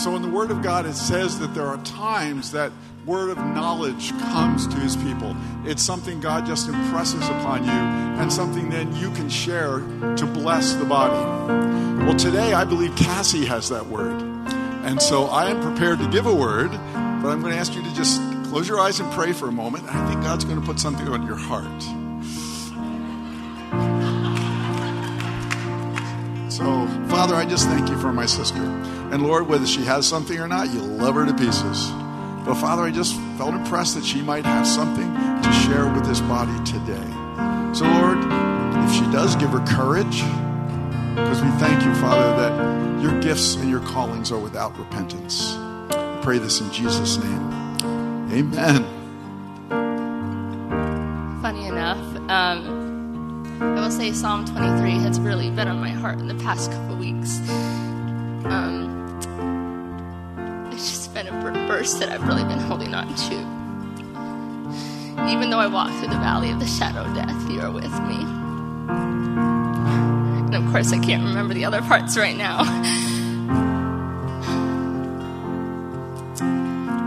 So in the Word of God, it says that there are times that word of knowledge comes to his people. It's something God just impresses upon you and something then you can share to bless the body. Well, today I believe Cassie has that word. And so I am prepared to give a word, but I'm going to ask you to just close your eyes and pray for a moment. I think God's going to put something on your heart. Father, I just thank you for my sister. And Lord, whether she has something or not, you love her to pieces. But Father, I just felt impressed that she might have something to share with this body today. So, Lord, if she does, give her courage, because we thank you, Father, that your gifts and your callings are without repentance. I pray this in Jesus' name. Amen. Funny enough, um, I will say Psalm 23 has really been on my heart in the past couple weeks. Um, it's just been a verse that I've really been holding on to. Even though I walk through the valley of the shadow of death, you are with me. And of course, I can't remember the other parts right now.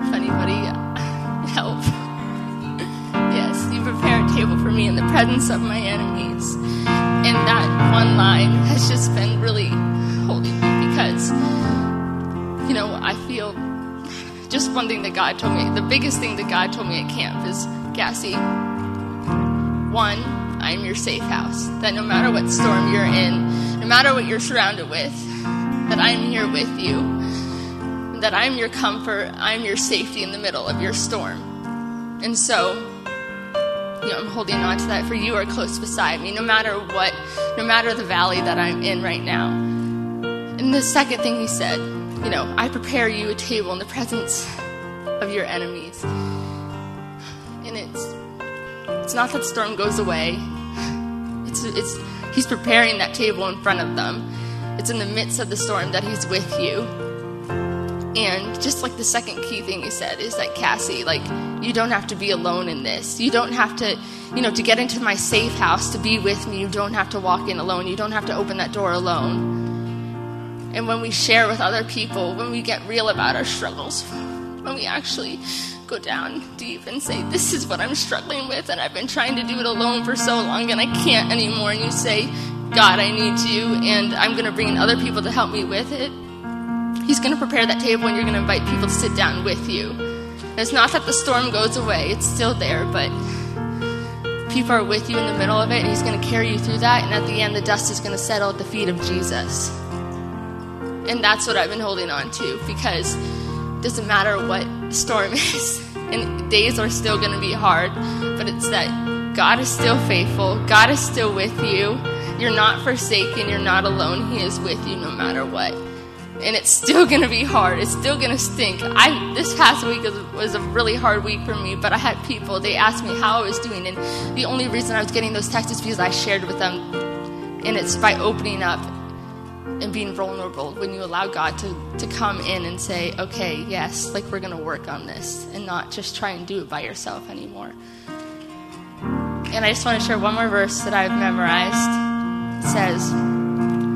if anybody help. Yes, you prepare a table for me in the presence of my enemies. And that one line has just been really holding me because, you know, I feel just one thing that God told me, the biggest thing that God told me at camp is, Cassie, one, I'm your safe house. That no matter what storm you're in, no matter what you're surrounded with, that I'm here with you. That I'm your comfort, I'm your safety in the middle of your storm. And so, you know, I'm holding on to that for you are close beside me, no matter what, no matter the valley that I'm in right now. And the second thing he said, you know, I prepare you a table in the presence of your enemies. And it's it's not that the storm goes away. It's it's he's preparing that table in front of them. It's in the midst of the storm that he's with you. And just like the second key thing he said is that Cassie, like you don't have to be alone in this. You don't have to, you know, to get into my safe house to be with me. You don't have to walk in alone. You don't have to open that door alone and when we share with other people, when we get real about our struggles, when we actually go down deep and say, This is what I'm struggling with, and I've been trying to do it alone for so long, and I can't anymore. And you say, God, I need you, and I'm going to bring in other people to help me with it. He's going to prepare that table, and you're going to invite people to sit down with you. It's not that the storm goes away, it's still there, but people are with you in the middle of it, and He's going to carry you through that. And at the end, the dust is going to settle at the feet of Jesus. And that's what I've been holding on to because it doesn't matter what storm is, and days are still going to be hard, but it's that God is still faithful, God is still with you. You're not forsaken, you're not alone. He is with you no matter what. And it's still to be hard. It's still to stink. I this past week was, a really hard week for me, but I had people they asked me how I was doing and the only reason I was getting those texts is because I shared with them and it's by opening up and being vulnerable when you allow God to, to come in and say, okay, yes, like we're to work on this and not just try and do it by yourself anymore. And I just want to share one more verse that I've memorized. It says,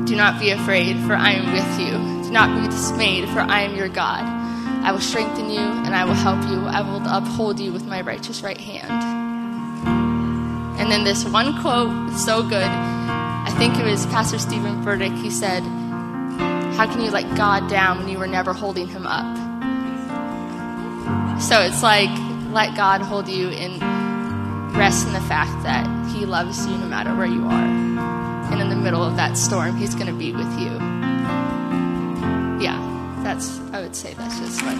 Do not be afraid, for I am with you. Do not be dismayed, for I am your God. I will strengthen you and I will help you. I will uphold you with my righteous right hand. And then this one quote, so good. I think it was Pastor Steven Furtick. He said, How can you let God down when you were never holding him up? So it's like, let God hold you and rest in the fact that he loves you no matter where you are. And in the middle of that storm, he's going to be with you. That's, I would say that's just like.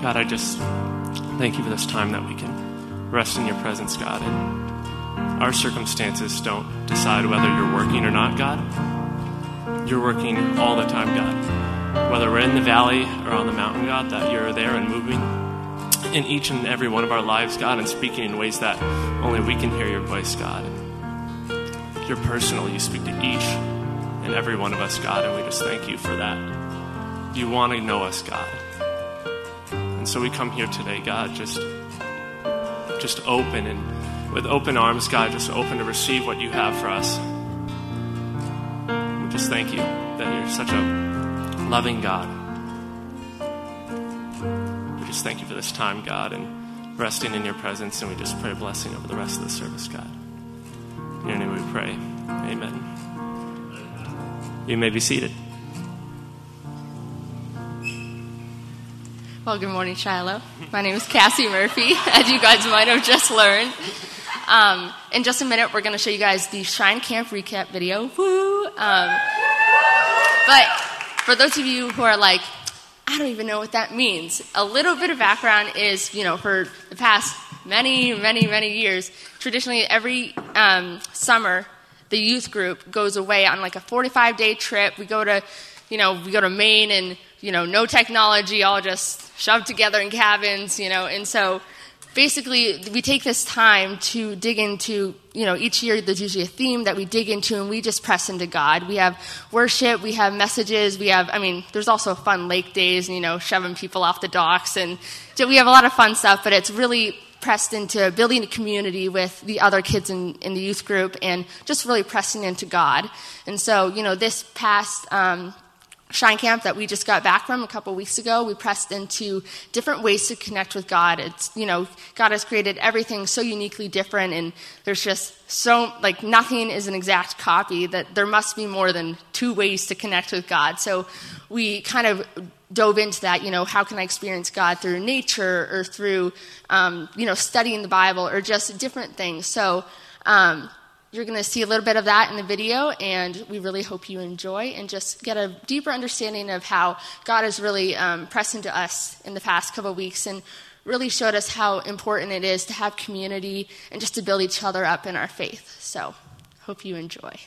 God, I just thank you for this time that we can rest in your presence, God. And our circumstances don't decide whether you're working or not, God. You're working all the time, God. Whether we're in the valley or on the mountain, God, that you're there and moving in each and every one of our lives, God, and speaking in ways that only we can hear your voice, God. You're personal. You speak to each and every one of us, God, and we just thank you for that. you want to know us, God. And so we come here today, God, just just open and with open arms, God, just open to receive what you have for us. We just thank you that you're such a loving God. We just thank you for this time, God, and resting in your presence, and we just pray a blessing over the rest of the service, God. In your name we pray. Amen. You may be seated. Well, good morning, Shiloh. My name is Cassie Murphy, as you guys might have just learned. Um, in just a minute, we're going to show you guys the Shine Camp recap video. Woo! Um, but for those of you who are like, I don't even know what that means, a little bit of background is, you know, for the past many, many, many years, traditionally every um, summer, the youth group goes away on like a 45 day trip. We go to, you know, we go to Maine and, you know, no technology, all just shoved together in cabins, you know, and so basically we take this time to dig into you know each year there's usually a theme that we dig into and we just press into god. We have worship we have messages we have i mean there's also fun lake days and you know shoving people off the docks and so we have a lot of fun stuff but it's really pressed into building a community with the other kids in, in the youth group and just really pressing into god. And so you know this past um, Shine Camp that we just got back from a couple weeks ago, we pressed into different ways to connect with God. It's, you know, God has created everything so uniquely different, and there's just so, like, nothing is an exact copy, that there must be more than two ways to connect with God. So we kind of dove into that, you know, how can I experience God through nature or through, um, you know, studying the Bible or just different things. So, um, you're going to see a little bit of that in the video, and we really hope you enjoy and just get a deeper understanding of how God has really um, pressed into us in the past couple of weeks and really showed us how important it is to have community and just to build each other up in our faith. So, hope you enjoy.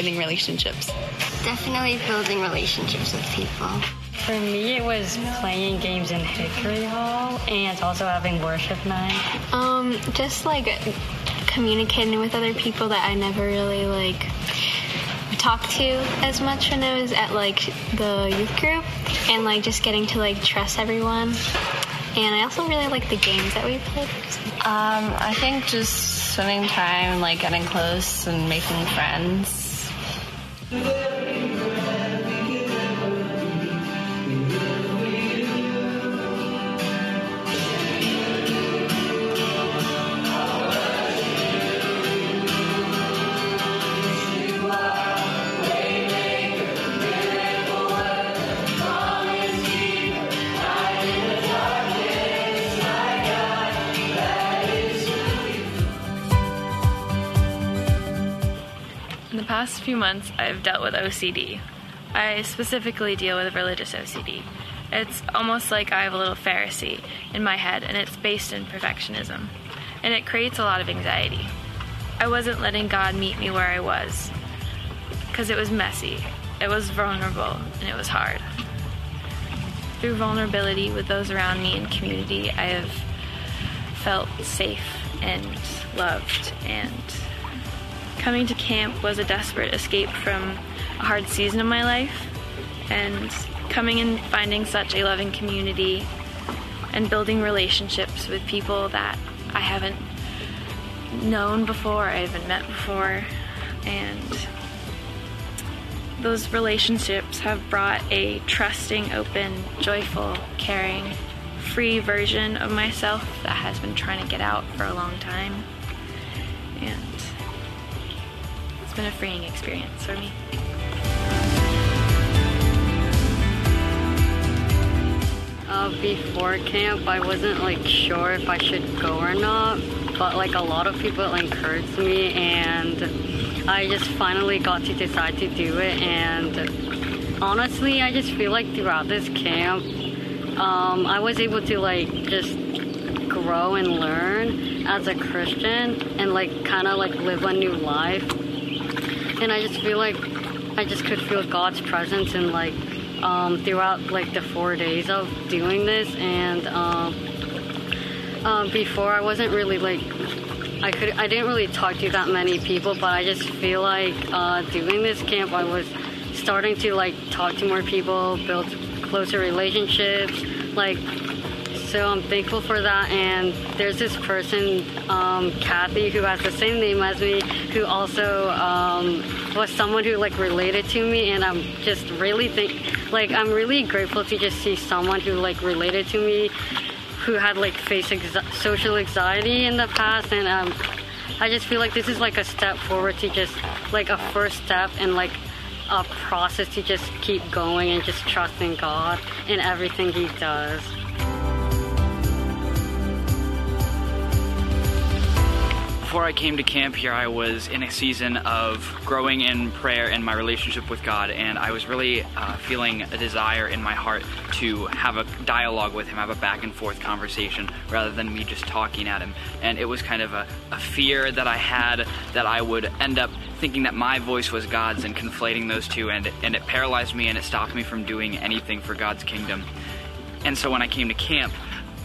Relationships? Definitely building relationships with people. For me, it was playing games in Hickory Hall and also having worship night. Um, just like communicating with other people that I never really like talked to as much when I was at like the youth group and like just getting to like trust everyone. And I also really like the games that we played. Um, I think just spending time like getting close and making friends yeah. Past few months, I've dealt with OCD. I specifically deal with religious OCD. It's almost like I have a little Pharisee in my head, and it's based in perfectionism. And it creates a lot of anxiety. I wasn't letting God meet me where I was because it was messy, it was vulnerable, and it was hard. Through vulnerability with those around me and community, I have felt safe and loved. And coming to camp was a desperate escape from a hard season of my life. And coming and finding such a loving community and building relationships with people that I haven't known before, I haven't met before. And those relationships have brought a trusting, open, joyful, caring, free version of myself that has been trying to get out for a long time. And it's been a freeing experience for me. Uh, before camp, I wasn't like sure if I should go or not, but like a lot of people encouraged me, and I just finally got to decide to do it. And honestly, I just feel like throughout this camp, um, I was able to like just grow and learn as a Christian and like kind of like live a new life. And I just feel like I just could feel God's presence and like um, throughout like the four days of doing this. And um, um, before, I wasn't really like I could I didn't really talk to that many people, but I just feel like uh, doing this camp, I was starting to like talk to more people, build closer relationships, like. So I'm thankful for that, and there's this person, um, Kathy, who has the same name as me, who also um, was someone who like related to me, and I'm just really think, like I'm really grateful to just see someone who like related to me, who had like faced ex- social anxiety in the past, and um, I just feel like this is like a step forward to just like a first step and like a process to just keep going and just trusting God in everything He does. Before I came to camp here, I was in a season of growing in prayer and my relationship with God, and I was really uh, feeling a desire in my heart to have a dialogue with Him, have a back and forth conversation, rather than me just talking at Him. And it was kind of a, a fear that I had that I would end up thinking that my voice was God's and conflating those two, and, and it paralyzed me and it stopped me from doing anything for God's kingdom. And so when I came to camp,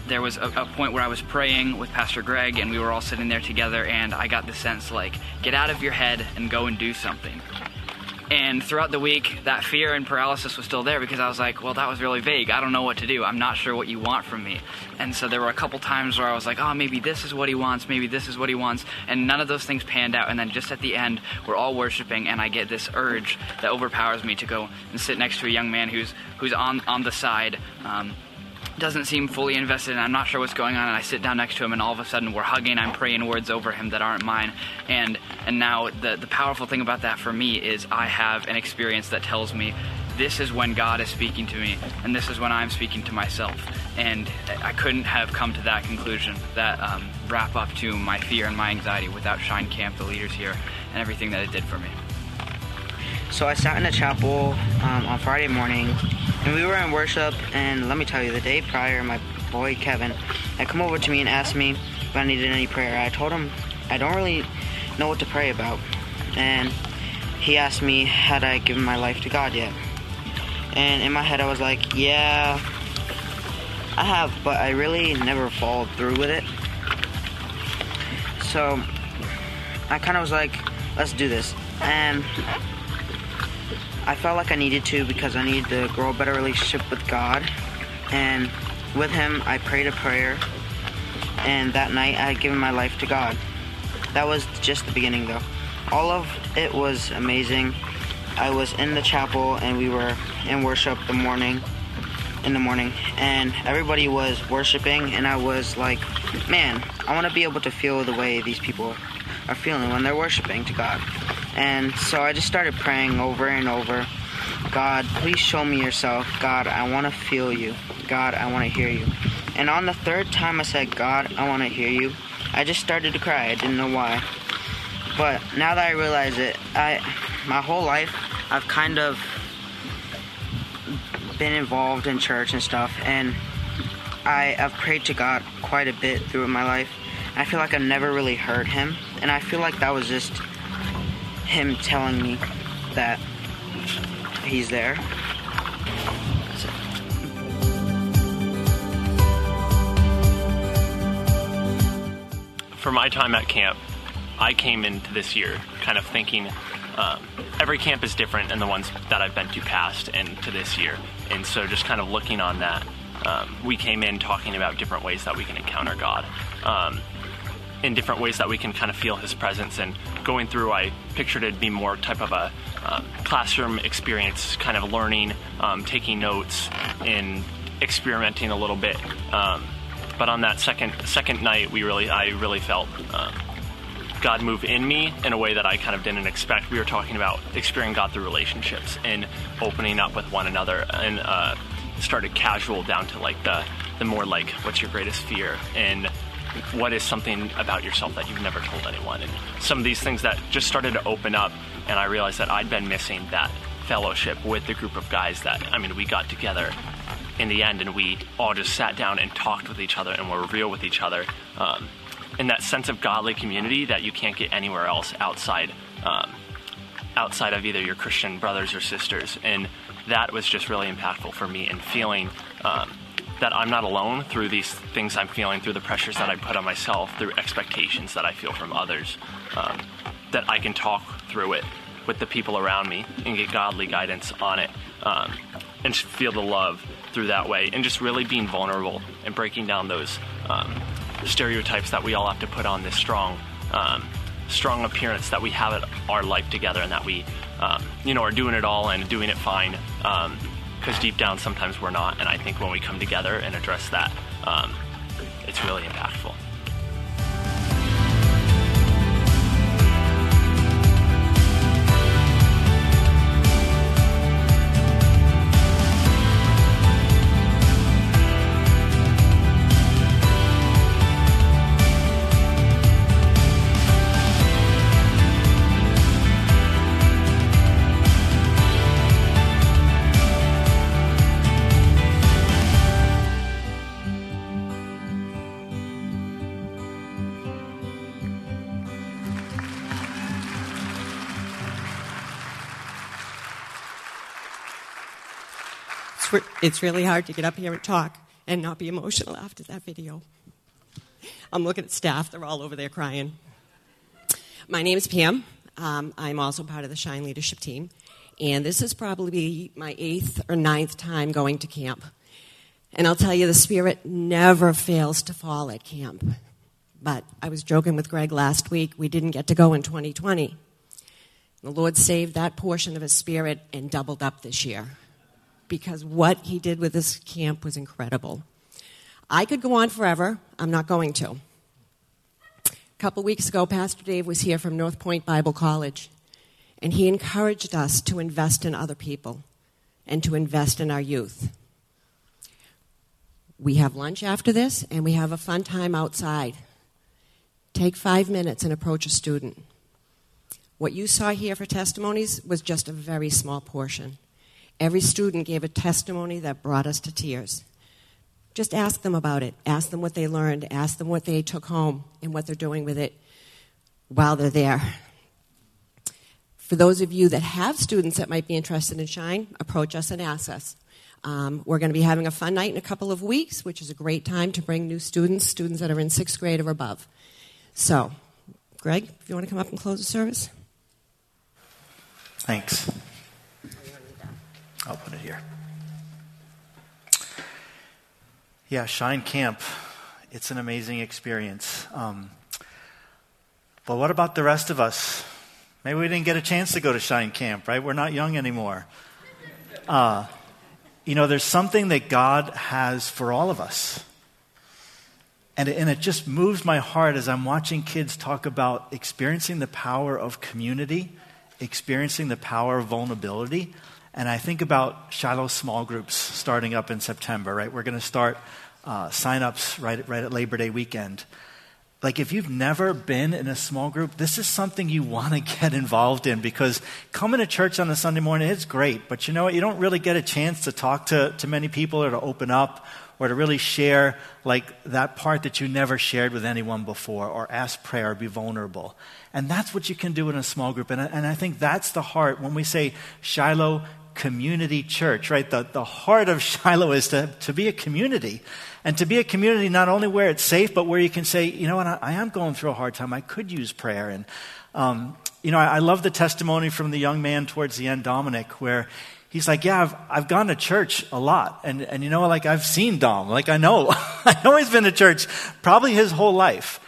there was a, a, point where I was praying with Pastor Greg, and we were all sitting there together, and I got the sense like, get out of your head and go and do something. And throughout the week, that fear and paralysis was still there because I was like, well, that was really vague. I don't know what to do. I'm not sure what you want from me. And so there were a couple times where I was like, oh, maybe this is what he wants, maybe this is what he wants. And none of those things panned out. And then just at the end, we're all worshiping, and I get this urge that overpowers me to go and sit next to a young man who's, who's on, on the side. Um, doesn't seem fully invested and I'm not sure what's going on and I sit down next to him and all of a sudden we're hugging I'm praying words over him that aren't mine. And and now the the powerful thing about that for me is I have an experience that tells me this is when God is speaking to me and this is when I'm speaking to myself. And I couldn't have come to that conclusion that um, wrap up to my fear and my anxiety without Shine Camp the leaders here and everything that it did for me so I sat in the chapel um, on Friday morning and we were in worship, and let me tell you, the day prior, my boy Kevin had come over to me and asked me if I needed any prayer. I told him I don't really know what to pray about. And he asked me, had I given my life to God yet? And in my head, I was like, yeah, I have, but I really never followed through with it. So I kind of was like, let's do this. And I felt like I needed to because I needed to grow a better relationship with God. And with Him, I prayed a prayer. And that night, I had given my life to God. That was just the beginning, though. All of it was amazing. I was in the chapel and we were in worship the morning, in the morning, and everybody was worshiping, and I was like, man, I want to be able to feel the way these people are feeling when they're worshiping to God. And so I just started praying over and over God, please show me yourself. God, I want to feel you. God, I want to hear you. And on the third time I said, God, I want to hear you, I just started to cry. I didn't know why. But now that I realize it, I my whole life I've kind of been involved in church and stuff, and I have prayed to God quite a bit through my life. I feel like I've never really heard Him, and I feel like that was just Him telling me that He's there. For my time at camp, I came into this year kind of thinking um, every camp is different than the ones that I've been to past and to this year. And so just kind of looking on that, um, we came in talking about different ways that we can encounter God. Um, in different ways that we can kind of feel his presence. And going through i pictured it be more type of a um, classroom experience kind of learning um, taking notes and experimenting a little bit. Um, but on that second second night we really i really felt um, God move in me in a way that I kind of didn't expect. We were talking about experiencing God through relationships and opening up with one another, and uh, started casual down to like the the more like what's your greatest fear? And what is something about yourself that you've never told anyone, and some of these things that just started to open up, and I realized that I'd been missing that fellowship with the group of guys that I mean we got together in the end and we all just sat down and talked with each other and were real with each other. Um, and that sense of godly community that you can't get anywhere else outside um, outside of either your Christian brothers or sisters. And that was just really impactful for me and feeling um, that I'm not alone through these things I'm feeling, through the pressures that I put on myself, through expectations that I feel from others, um, that I can talk through it with the people around me and get godly guidance on it um, and feel the love through that way and just really being vulnerable and breaking down those um, stereotypes that we all have to put on this strong, um, strong appearance that we have it, our life together and that we, um, you know, are doing it all and doing it fine. Because deep down, sometimes we're not. And I think when we come together and address that, um, it's really impactful. It's really hard to get up here and talk and not be emotional after that video. I'm looking at staff, they're all over there crying. My name is Pam. Um, I'm also part of the Shine leadership team. And this is probably my eighth or ninth time going to camp. And I'll tell you, the spirit never fails to fall at camp. But I was joking with Greg last week, we didn't get to go in 2020. The Lord saved that portion of his spirit and doubled up this year because what he did with this camp was incredible. I could go on forever. I'm not going to. A couple weeks ago, Pastor Dave was here from Northpoint Bible College, and he encouraged us to invest in other people and to invest in our youth. We have lunch after this, and we have a fun time outside. Take five minutes and approach a student. What you saw here for testimonies was just a very small portion. Every student gave a testimony that brought us to tears. Just ask them about it. Ask them what they learned. Ask them what they took home and what they're doing with it while they're there. For those of you that have students that might be interested in Shine, approach us and ask us. Um, we're going to be having a fun night in a couple of weeks, which is a great time to bring new students, students that are in sixth grade or above. So, Greg, if you want to come up and close the service. Thanks. I'll put it here. Yeah, Shine Camp. It's an amazing experience. Um, but what about the rest of us? Maybe we didn't get a chance to go to Shine Camp, right? We're not young anymore. Uh, you know, there's something that God has for all of us. And it, and it just moves my heart as I'm watching kids talk about experiencing the power of community, experiencing the power of vulnerability. And I think about Shiloh small groups starting up in September, right? We're going to start uh, sign ups right, right at Labor Day weekend. like if you've never been in a small group, this is something you want to get involved in because coming to church on a Sunday morning, it's great. But you know what? You don't really get a chance to talk to, to many people or to open up or to really share like that part that you never shared with anyone before or ask prayer or be vulnerable. And that's what you can do in a small group. And, and I think that's the heart when we say Shiloh Community Church, right? The, the heart of Shiloh is to, to be a community. And to be a community not only where it's safe, but where you can say, you know what, I, I am going through a hard time. I could use prayer. And, um, you know, I, I love the testimony from the young man towards the end, Dominic, where he's like, Yeah, I've, I've gone to church a lot. And, and you know, like I've seen Dom. Like I know. I know he's been to church probably his whole life.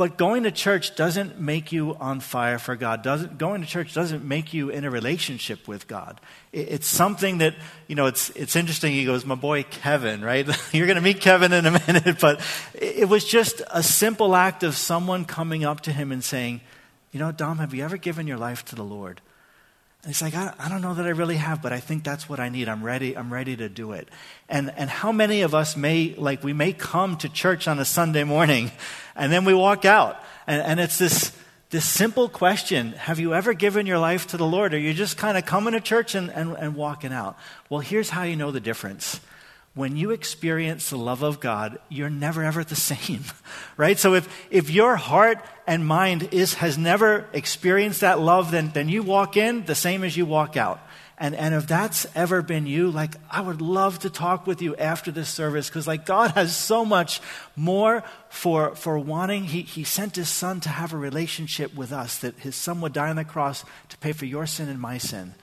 But going to church doesn't make you on fire for God. Doesn't, going to church doesn't make you in a relationship with God. It, it's something that, you know, it's, it's interesting. He goes, my boy Kevin, right? You're going to meet Kevin in a minute. But it, it was just a simple act of someone coming up to him and saying, you know, Dom, have you ever given your life to the Lord? And he's like, I, I, don't know that I really have, but I think that's what I need. I'm ready. I'm ready to do it. And, and how many of us may, like, we may come to church on a Sunday morning and then we walk out. And, and it's this, this simple question Have you ever given your life to the Lord? Or you just kind of coming to church and, and, and walking out? Well, here's how you know the difference when you experience the love of God, you're never ever the same, right? So if, if your heart and mind is, has never experienced that love, then, then you walk in the same as you walk out. And, and if that's ever been you, like, I would love to talk with you after this service because, like, God has so much more for, for wanting. He, he sent His Son to have a relationship with us, that His Son would die on the cross to pay for your sin and my sin.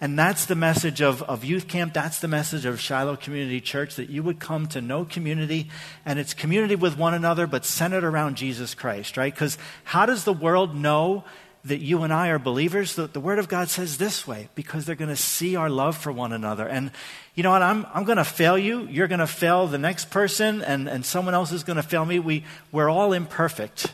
And that's the message of, of youth camp. That's the message of Shiloh Community Church that you would come to know community, and it's community with one another, but centered around Jesus Christ, right? Because how does the world know that you and I are believers? The, the Word of God says this way because they're going to see our love for one another. And you know what? I'm, I'm going to fail you. You're going to fail the next person, and, and someone else is going to fail me. We, we're all imperfect.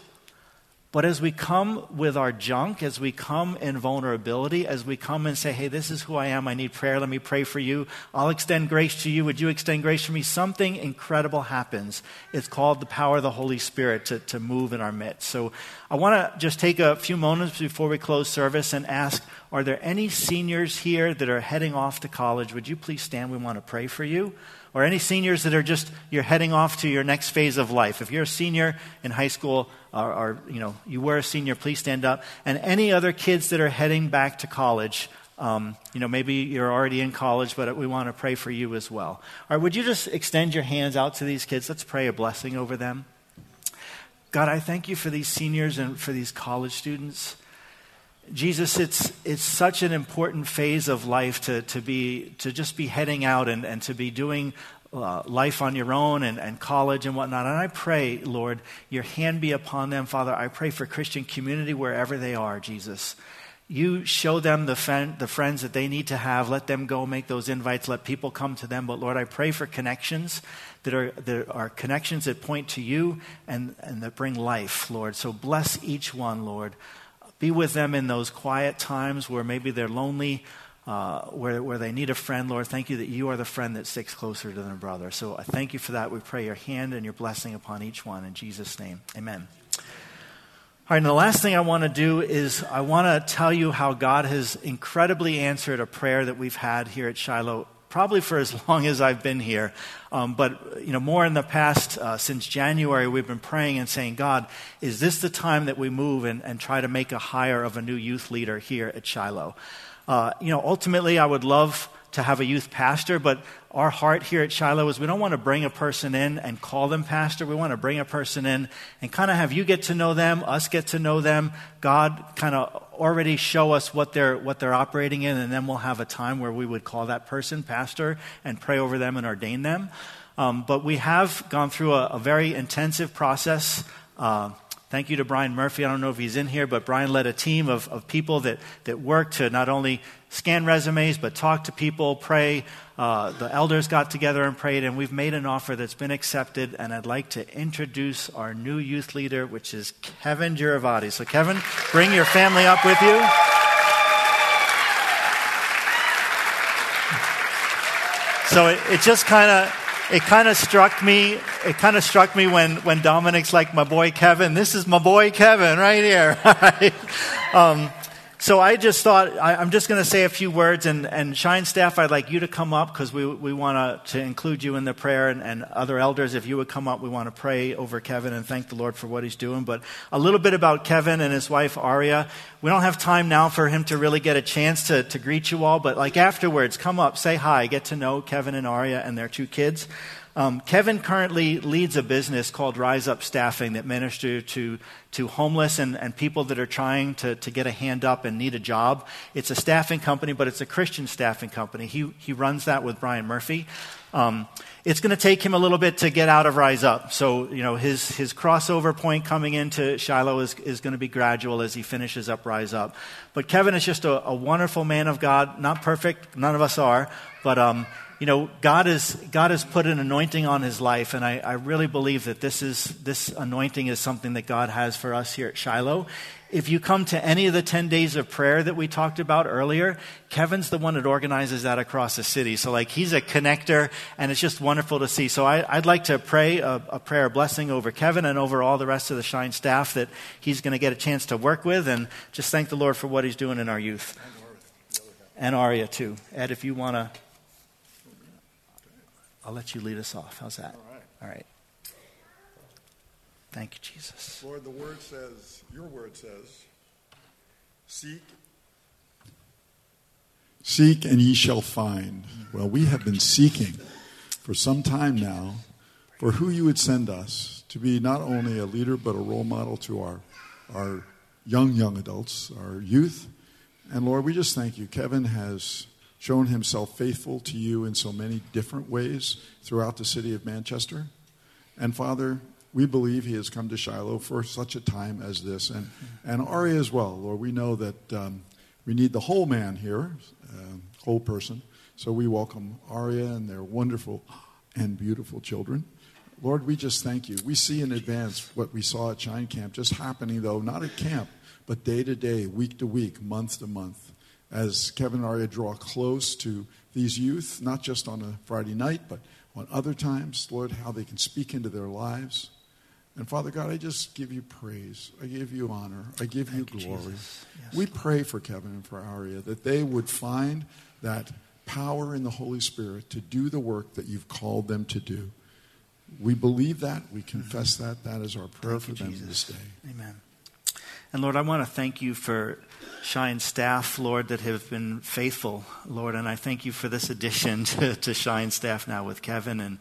But as we come with our junk, as we come in vulnerability, as we come and say, hey, this is who I am, I need prayer, let me pray for you, I'll extend grace to you, would you extend grace for me? Something incredible happens. It's called the power of the Holy Spirit to, to move in our midst. So I want to just take a few moments before we close service and ask, are there any seniors here that are heading off to college? Would you please stand? We want to pray for you or any seniors that are just you're heading off to your next phase of life. If you're a senior in high school or, or, you know you were a senior please stand up. And any other kids that are heading back to college um, you know maybe you're already in college but we want to pray for you as well. Or would you just extend your hands out to these kids? Let's pray a blessing over them. God i thank you for these seniors and for these college students Jesus, it's, it's such an important phase of life to, to, be, to just be heading out and, and to be doing uh, life on your own and, and college and whatnot. And I pray, Lord, your hand be upon them. Father, I pray for Christian community wherever they are, Jesus. You show them the, friend, the friends that they need to have. Let them go make those invites. Let people come to them. But Lord, I pray for connections that are, that are connections that point to you and, and that bring life, Lord. So bless each one, Lord. Be with them in those quiet times where maybe they're lonely, uh, where, where they need a friend. Lord, thank you that you are the friend that sticks closer to their brother. So I thank you for that. We pray your hand and your blessing upon each one. In Jesus' name, amen. All right, and the last thing I want to do is I want to tell you how God has incredibly answered a prayer that we've had here at Shiloh probably for as long as I've been here. Um, but, you know, more in the past, uh, since January, we've been praying and saying, God, is this the time that we move and, and try to make a hire of a new youth leader here at Shiloh? Uh, you know, ultimately, I would love to have a youth pastor, but our heart here at Shiloh is we don't want to bring a person in and call them pastor. We want to bring a person in and kind of have you get to know them, us get to know them, God kind of already show us what they're, what they're operating in, and then we'll have a time where we would call that person pastor and pray over them and ordain them. Um, but we have gone through a, a very intensive process. Uh, Thank you to Brian Murphy. I don't know if he's in here, but Brian led a team of, of people that, that worked to not only scan resumes, but talk to people, pray. Uh, the elders got together and prayed, and we've made an offer that's been accepted. And I'd like to introduce our new youth leader, which is Kevin Giravati. So, Kevin, bring your family up with you. So it, it just kind of it kind of struck me. It kind of struck me when when Dominic's like, "My boy Kevin, this is my boy Kevin right here." um, so I just thought I, am just going to say a few words, and, and Shine staff, I'd like you to come up because we, we want to include you in the prayer, and, and other elders, if you would come up, we want to pray over Kevin and thank the Lord for what he's doing. But a little bit about Kevin and his wife Aria. We don't have time now for him to really get a chance to, to greet you all, but like afterwards, come up, say hi, get to know Kevin and Aria and their two kids. Um, Kevin currently leads a business called Rise Up Staffing that ministers to, to homeless and, and people that are trying to, to get a hand up and need a job. It's a staffing company, but it's a Christian staffing company. He, he runs that with Brian Murphy. Um, it's going to take him a little bit to get out of Rise Up. So, you know, his, his crossover point coming into Shiloh is, is going to be gradual as he finishes up Rise Up. But Kevin is just a, a wonderful man of God. Not perfect, none of us are, but um, you know, God, is, God has put an anointing on his life, and I, I really believe that this, is, this anointing is something that God has for us here at Shiloh. If you come to any of the 10 days of prayer that we talked about earlier, Kevin's the one that organizes that across the city. So, like, he's a connector, and it's just wonderful to see. So, I, would like to pray a, a prayer of blessing over Kevin and over all the rest of the Shine staff that he's going to get a chance to work with, and just thank the Lord for what he's doing in our youth. And Aria, too. Ed, if you want to. I'll let you lead us off. How's that? All right. All right. Thank you, Jesus. Lord, the word says, your word says, seek. Seek and ye shall find. Well, we have been seeking for some time now for who you would send us to be not only a leader but a role model to our, our young, young adults, our youth. And Lord, we just thank you. Kevin has shown himself faithful to you in so many different ways throughout the city of Manchester. And Father, we believe he has come to Shiloh for such a time as this. And, and Ari as well. Lord, we know that um, we need the whole man here, uh, whole person. So we welcome Aria and their wonderful and beautiful children. Lord, we just thank you. We see in advance what we saw at Shine Camp just happening, though, not at camp, but day to day, week to week, month to month as Kevin and Aria draw close to these youth, not just on a Friday night, but on other times, Lord, how they can speak into their lives. And Father God, I just give you praise. I give you honor. I give Thank you glory. Yes, we pray for Kevin and for Aria that they would find that power in the Holy Spirit to do the work that you've called them to do. We believe that. We confess mm-hmm. that. That is our prayer thank for them Jesus. this day. Amen. And Lord, I want to thank you for Shine staff, Lord, that have been faithful, Lord. And I thank you for this addition to, to Shine staff now with Kevin. And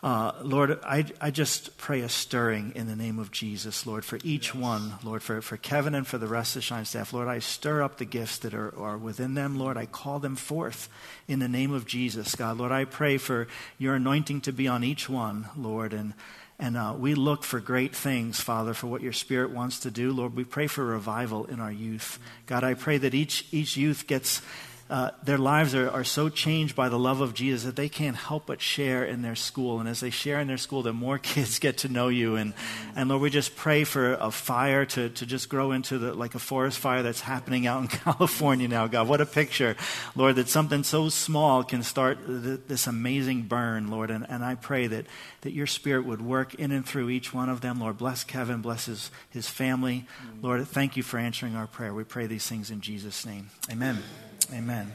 uh, Lord, I, I just pray a stirring in the name of Jesus, Lord, for each yes. one, Lord, for, for Kevin and for the rest of Shine staff. Lord, I stir up the gifts that are, are within them. Lord, I call them forth in the name of Jesus, God. Lord, I pray for your anointing to be on each one, Lord, and and uh, we look for great things, Father, for what your Spirit wants to do. Lord, we pray for revival in our youth. God, I pray that each, each youth gets uh, their lives are, are so changed by the love of Jesus that they can't help but share in their school. And as they share in their school, the more kids get to know you. And, and Lord, we just pray for a fire to, to just grow into the, like a forest fire that's happening out in California now, God. What a picture, Lord, that something so small can start th- this amazing burn, Lord. And, and I pray that, that your spirit would work in and through each one of them. Lord, bless Kevin, bless his, his family. Lord, thank you for answering our prayer. We pray these things in Jesus' name. Amen. Amen.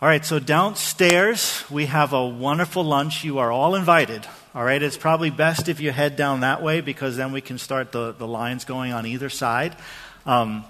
All right, so downstairs we have a wonderful lunch. You are all invited. All right, it's probably best if you head down that way because then we can start the, the lines going on either side. Um,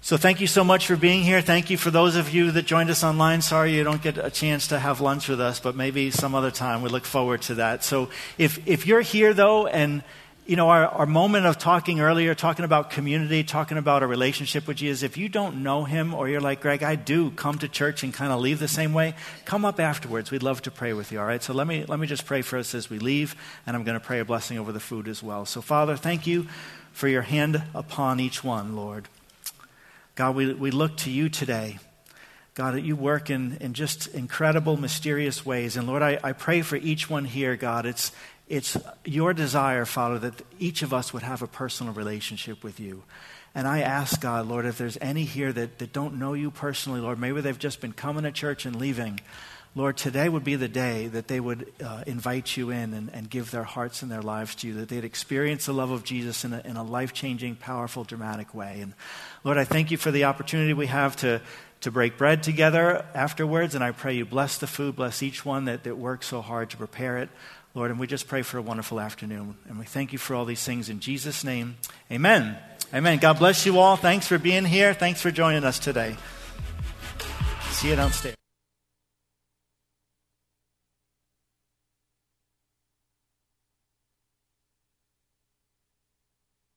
so thank you so much for being here. Thank you for those of you that joined us online. Sorry you don't get a chance to have lunch with us, but maybe some other time. We look forward to that. So if, if you're here though and you know, our, our moment of talking earlier, talking about community, talking about a relationship with Jesus, if you don't know him or you're like, Greg, I do come to church and kind of leave the same way, come up afterwards. We'd love to pray with you, all right? So let me, let me just pray for us as we leave, and I'm going to pray a blessing over the food as well. So, Father, thank you for your hand upon each one, Lord. God, we, we look to you today. God, that you work in, in just incredible, mysterious ways. And Lord, I, I pray for each one here, God. It's, it's your desire, Father, that each of us would have a personal relationship with you. And I ask God, Lord, if there's any here that, that don't know you personally, Lord, maybe they've just been coming to church and leaving. Lord, today would be the day that they would uh, invite you in and, and, give their hearts and their lives to you, that they'd experience the love of Jesus in a, in a life changing, powerful, dramatic way. And Lord, I thank you for the opportunity we have to, to break bread together afterwards. And I pray you bless the food, bless each one that, that worked so hard to prepare it. Lord, and we just pray for a wonderful afternoon. And we thank you for all these things in Jesus' name. Amen. Amen. God bless you all. Thanks for being here. Thanks for joining us today. See you downstairs.